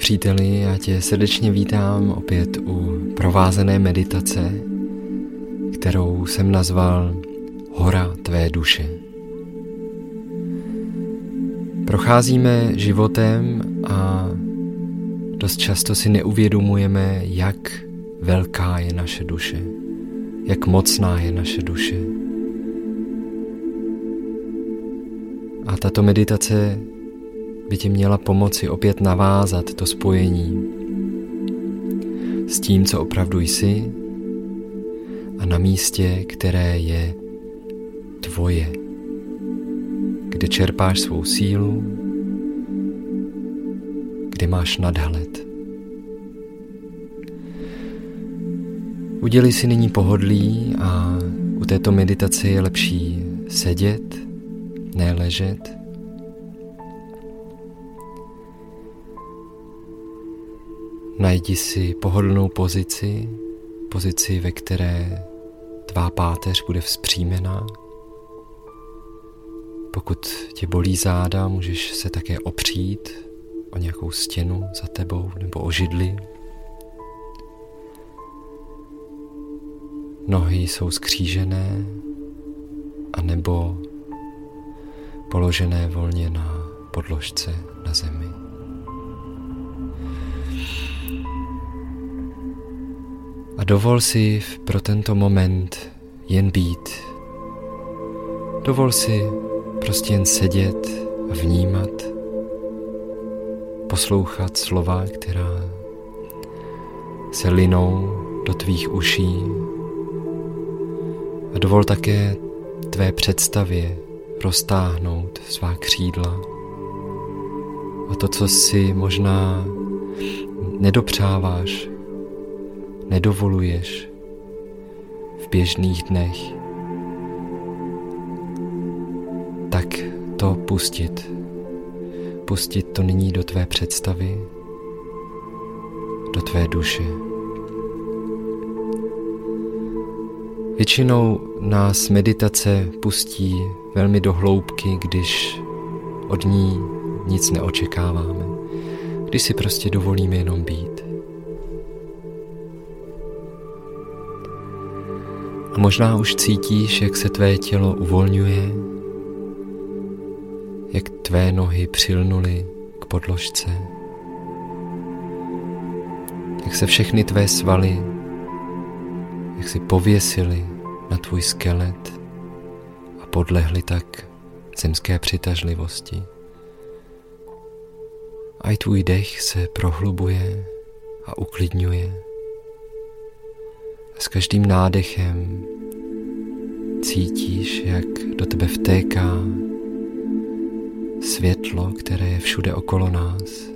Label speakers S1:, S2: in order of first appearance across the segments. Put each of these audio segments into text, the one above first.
S1: Příteli, já tě srdečně vítám opět u provázené meditace, kterou jsem nazval Hora tvé duše. Procházíme životem a dost často si neuvědomujeme, jak velká je naše duše, jak mocná je naše duše. A tato meditace by ti měla pomoci opět navázat to spojení s tím, co opravdu jsi a na místě, které je tvoje, kde čerpáš svou sílu, kde máš nadhled. Udělej si nyní pohodlí a u této meditace je lepší sedět, ne ležet. Najdi si pohodlnou pozici, pozici, ve které tvá páteř bude vzpřímená. Pokud tě bolí záda, můžeš se také opřít o nějakou stěnu za tebou nebo o židli. Nohy jsou skřížené a nebo položené volně na podložce na zemi. Dovol si pro tento moment jen být. Dovol si prostě jen sedět a vnímat, poslouchat slova, která se linou do tvých uší. A dovol také tvé představě roztáhnout svá křídla. A to, co si možná nedopřáváš, nedovoluješ v běžných dnech, tak to pustit. Pustit to nyní do tvé představy, do tvé duše. Většinou nás meditace pustí velmi do hloubky, když od ní nic neočekáváme, když si prostě dovolíme jenom být. A možná už cítíš, jak se tvé tělo uvolňuje, jak tvé nohy přilnuly k podložce, jak se všechny tvé svaly, jak si pověsily na tvůj skelet a podlehly tak zemské přitažlivosti. A i tvůj dech se prohlubuje a uklidňuje. S každým nádechem cítíš, jak do tebe vtéká světlo, které je všude okolo nás.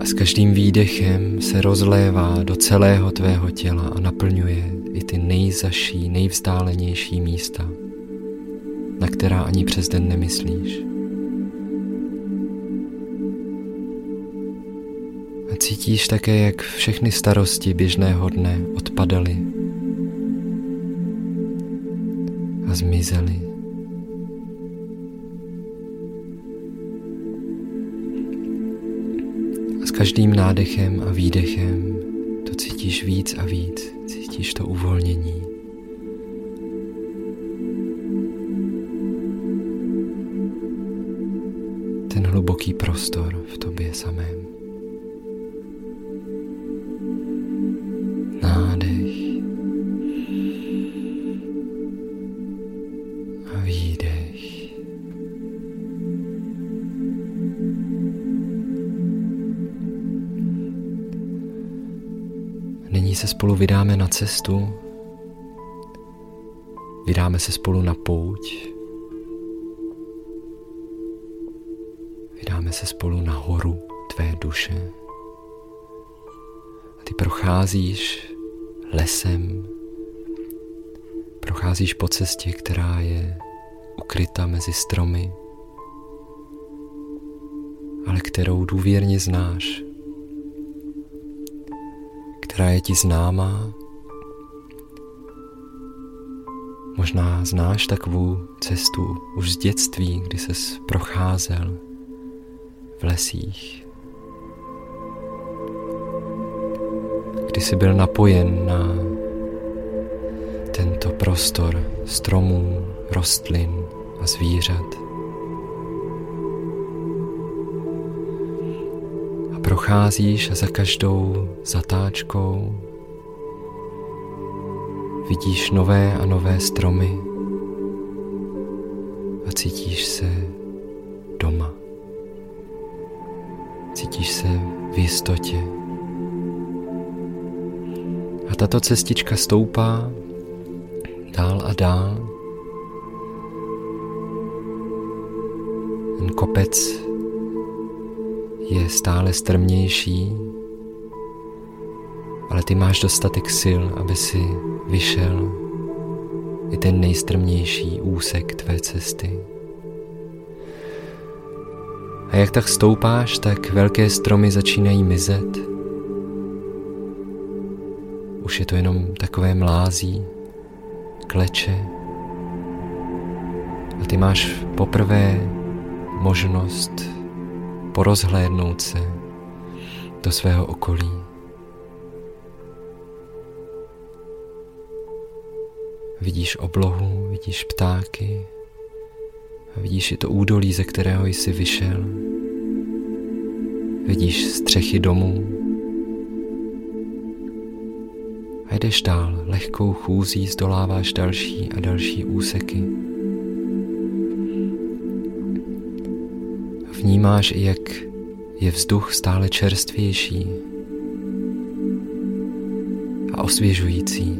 S1: A s každým výdechem se rozlévá do celého tvého těla a naplňuje i ty nejzaší, nejvzdálenější místa, na která ani přes den nemyslíš. Cítíš také, jak všechny starosti běžného dne odpadaly a zmizely. A s každým nádechem a výdechem to cítíš víc a víc, cítíš to uvolnění. Ten hluboký prostor v tobě samém. Vydáme na cestu, vydáme se spolu na pouť, vydáme se spolu na horu tvé duše. A ty procházíš lesem, procházíš po cestě, která je ukryta mezi stromy, ale kterou důvěrně znáš která je ti známá. Možná znáš takovou cestu už z dětství, kdy ses procházel v lesích. Kdy jsi byl napojen na tento prostor stromů, rostlin a zvířat. Procházíš za každou zatáčkou vidíš nové a nové stromy a cítíš se doma. Cítíš se v jistotě. A tato cestička stoupá dál a dál. Ten kopec je stále strmější, ale ty máš dostatek sil, aby si vyšel i ten nejstrmější úsek tvé cesty. A jak tak stoupáš, tak velké stromy začínají mizet. Už je to jenom takové mlází, kleče. A ty máš poprvé možnost porozhlédnout se do svého okolí. Vidíš oblohu, vidíš ptáky a vidíš i to údolí, ze kterého jsi vyšel. Vidíš střechy domů a jdeš dál, lehkou chůzí zdoláváš další a další úseky. Vnímáš jak je vzduch stále čerstvější a osvěžující.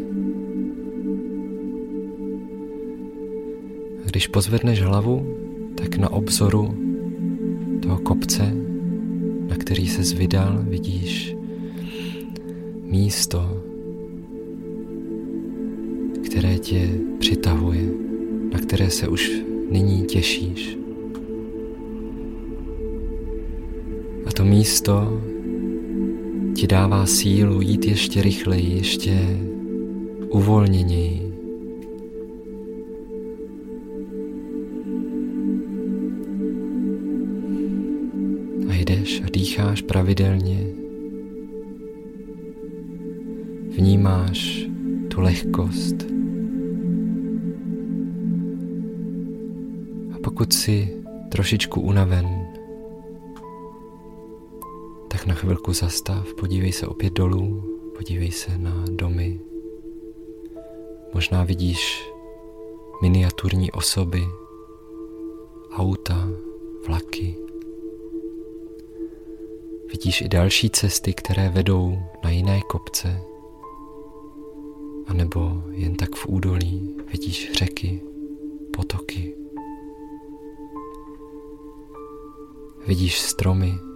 S1: Když pozvedneš hlavu, tak na obzoru toho kopce, na který se zvydal, vidíš místo, které tě přitahuje, na které se už nyní těšíš. To místo ti dává sílu jít ještě rychleji, ještě uvolněněji. dýcháš pravidelně, vnímáš tu lehkost. A pokud si trošičku unaven, tak na chvilku zastav, podívej se opět dolů, podívej se na domy. Možná vidíš miniaturní osoby, auta, vlaky. Vidíš i další cesty, které vedou na jiné kopce, anebo jen tak v údolí vidíš řeky, potoky. Vidíš stromy,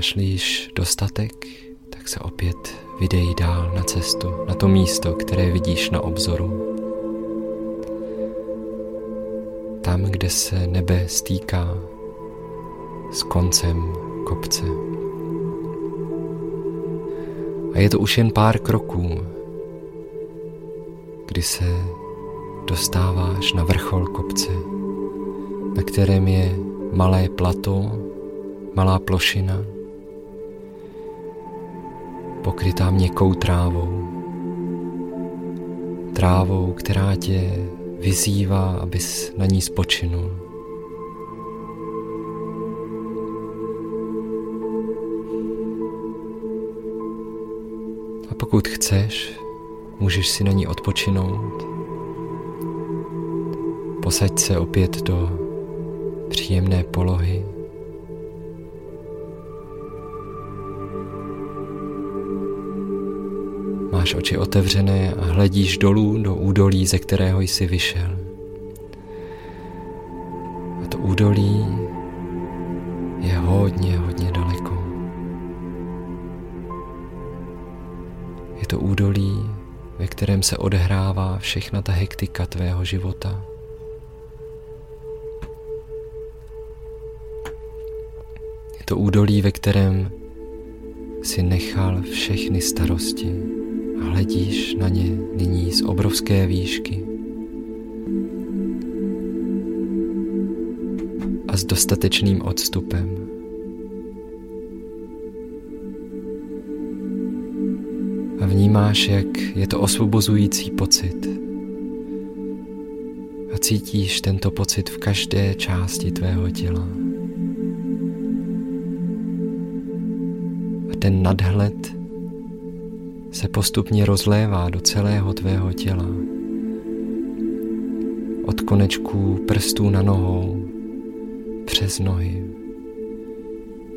S1: máš-li již dostatek, tak se opět vydej dál na cestu, na to místo, které vidíš na obzoru. tam, kde se nebe stýká s koncem kopce. A je to už jen pár kroků, kdy se dostáváš na vrchol kopce, na kterém je malé plato, malá plošina, pokrytá měkkou trávou. Trávou, která tě vyzývá, abys na ní spočinul. A pokud chceš, můžeš si na ní odpočinout. Posaď se opět do příjemné polohy. Máš oči otevřené a hledíš dolů do údolí, ze kterého jsi vyšel. A to údolí je hodně, hodně daleko. Je to údolí, ve kterém se odehrává všechna ta hektika tvého života. Je to údolí, ve kterém si nechal všechny starosti a hledíš na ně nyní z obrovské výšky. s dostatečným odstupem. A vnímáš, jak je to osvobozující pocit. A cítíš tento pocit v každé části tvého těla. A ten nadhled se postupně rozlévá do celého tvého těla. Od konečků prstů na nohou, přes nohy,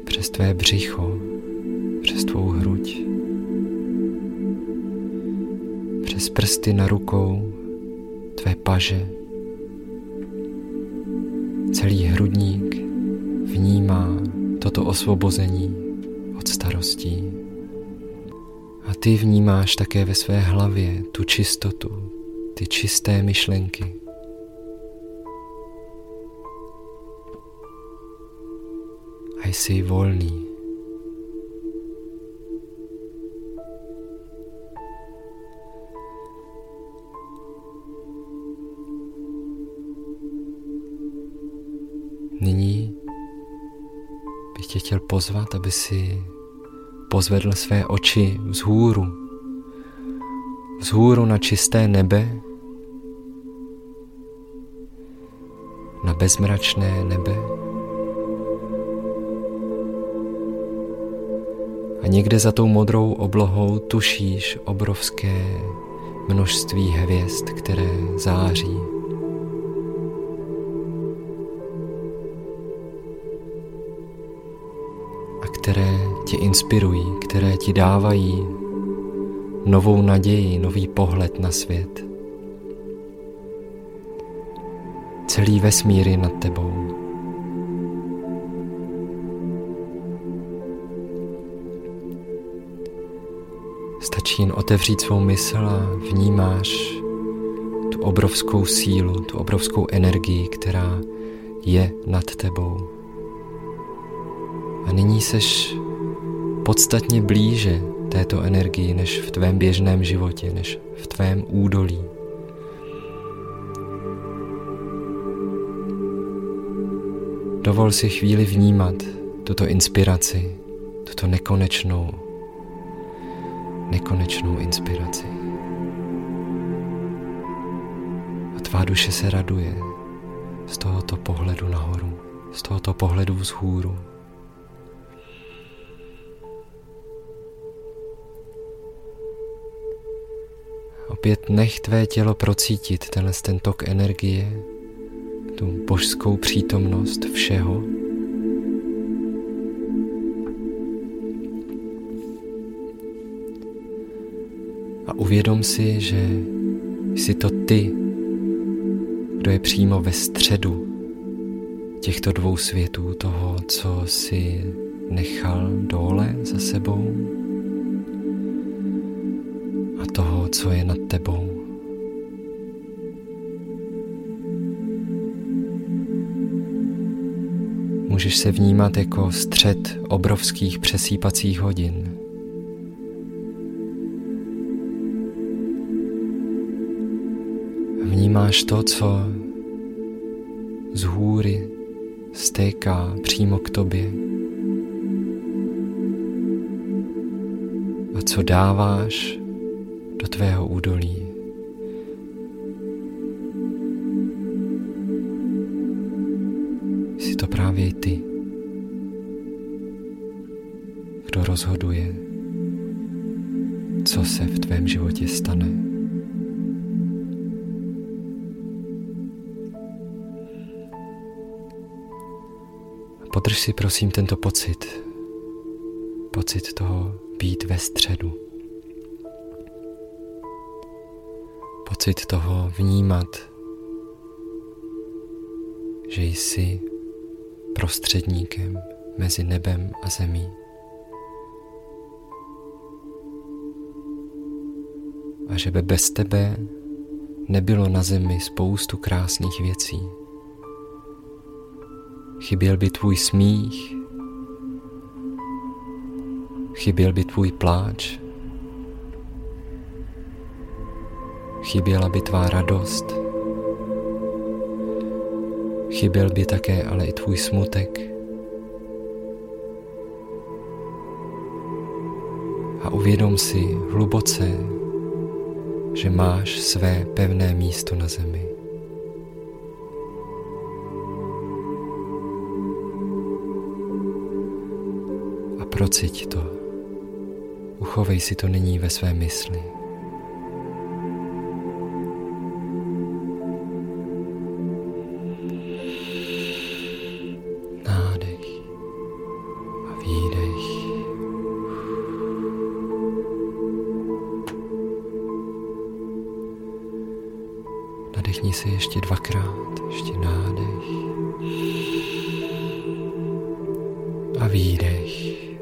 S1: přes tvé břicho, přes tvou hruď, přes prsty na rukou, tvé paže. Celý hrudník vnímá toto osvobození od starostí. Ty vnímáš také ve své hlavě tu čistotu, ty čisté myšlenky. A jsi volný. Nyní bych tě chtěl pozvat, aby si pozvedl své oči vzhůru, vzhůru na čisté nebe, na bezmračné nebe. A někde za tou modrou oblohou tušíš obrovské množství hvězd, které září. které tě inspirují, které ti dávají novou naději, nový pohled na svět. Celý vesmír je nad tebou. Stačí jen otevřít svou mysl a vnímáš tu obrovskou sílu, tu obrovskou energii, která je nad tebou. A nyní seš podstatně blíže této energii než v tvém běžném životě, než v tvém údolí. Dovol si chvíli vnímat tuto inspiraci, tuto nekonečnou, nekonečnou inspiraci. A tvá duše se raduje z tohoto pohledu nahoru, z tohoto pohledu vzhůru. Opět nech tvé tělo procítit tenhle ten tok energie, tu božskou přítomnost všeho. A uvědom si, že jsi to ty, kdo je přímo ve středu těchto dvou světů, toho, co si nechal dole za sebou Můžeš se vnímat jako střed obrovských přesýpacích hodin. Vnímáš to, co z hůry stéká přímo k tobě. A co dáváš do tvého údolí. Právě ty, kdo rozhoduje, co se v tvém životě stane. Podrž si prosím tento pocit, pocit toho být ve středu. pocit toho vnímat, že jsi prostředníkem mezi nebem a zemí. A že by bez tebe nebylo na zemi spoustu krásných věcí. Chyběl by tvůj smích, chyběl by tvůj pláč, chyběla by tvá radost, Chyběl by také ale i tvůj smutek. A uvědom si hluboce, že máš své pevné místo na zemi. A prociť to. Uchovej si to nyní ve své mysli. Nadechni se ještě dvakrát, ještě nádech a výdech.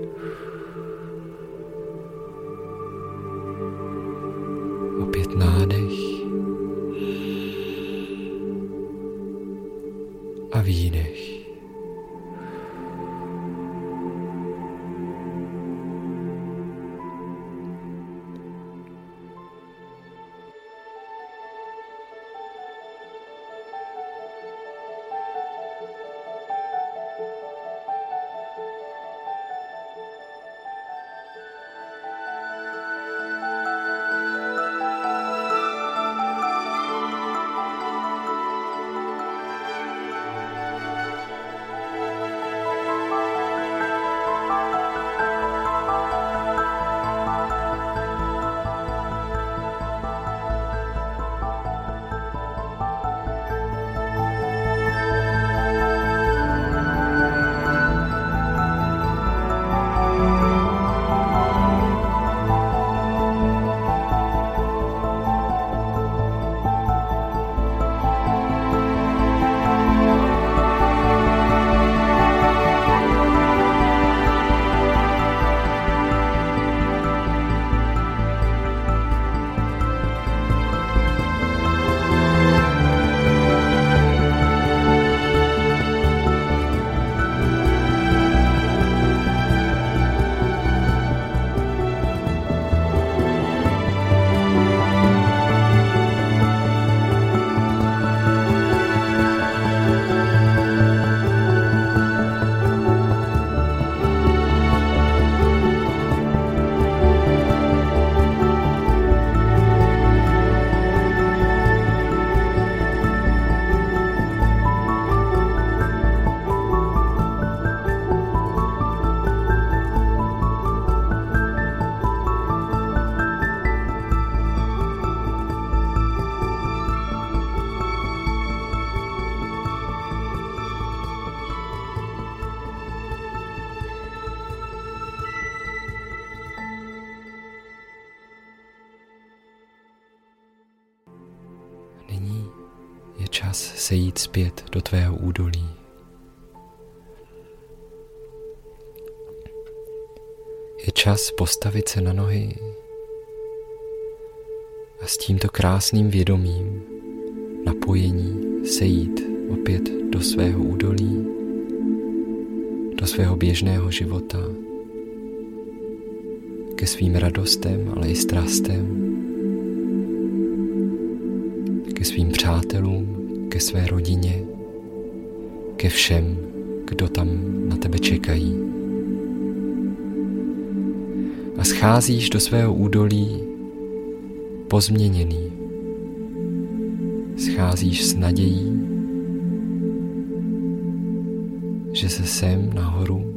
S1: Sejít zpět do tvého údolí. Je čas postavit se na nohy a s tímto krásným vědomím napojení sejít opět do svého údolí, do svého běžného života, ke svým radostem, ale i strastem, ke svým přátelům, ke své rodině, ke všem, kdo tam na tebe čekají. A scházíš do svého údolí pozměněný. Scházíš s nadějí, že se sem nahoru,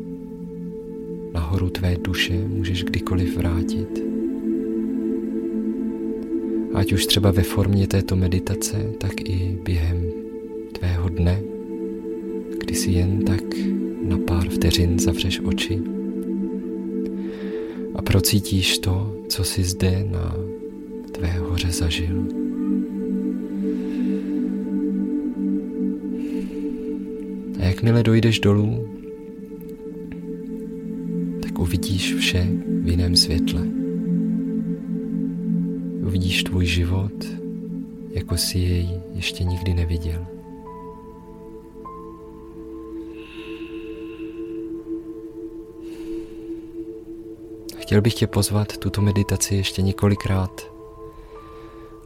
S1: nahoru tvé duše můžeš kdykoliv vrátit. Ať už třeba ve formě této meditace, tak i během tvého dne, kdy si jen tak na pár vteřin zavřeš oči a procítíš to, co jsi zde na tvé hoře zažil. A jakmile dojdeš dolů, tak uvidíš vše v jiném světle uvidíš tvůj život, jako si jej ještě nikdy neviděl. Chtěl bych tě pozvat tuto meditaci ještě několikrát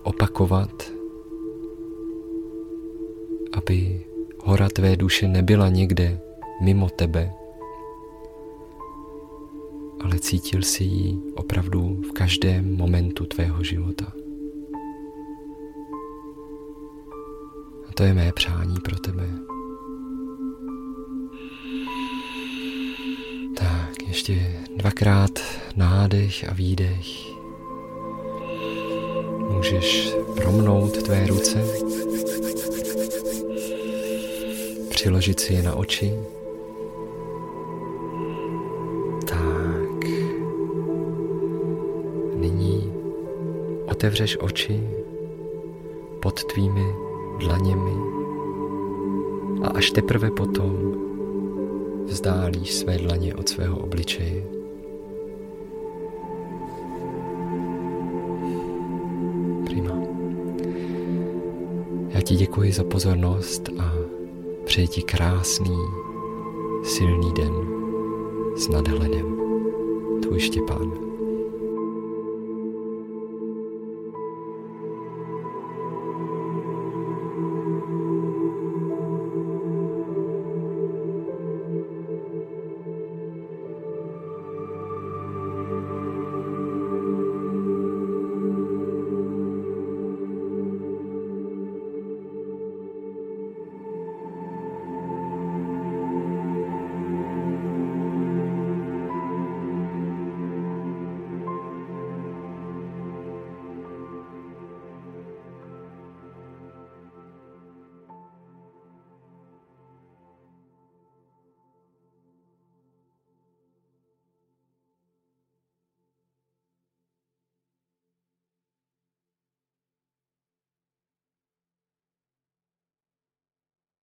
S1: opakovat, aby hora tvé duše nebyla někde mimo tebe, ale cítil si ji opravdu v každém momentu tvého života. A to je mé přání pro tebe. Tak, ještě dvakrát nádech a výdech. Můžeš promnout tvé ruce, přiložit si je na oči otevřeš oči pod tvými dlaněmi a až teprve potom vzdálíš své dlaně od svého obličeje. Prima. Já ti děkuji za pozornost a přeji ti krásný, silný den s nadhledem. Tvůj Štěpán.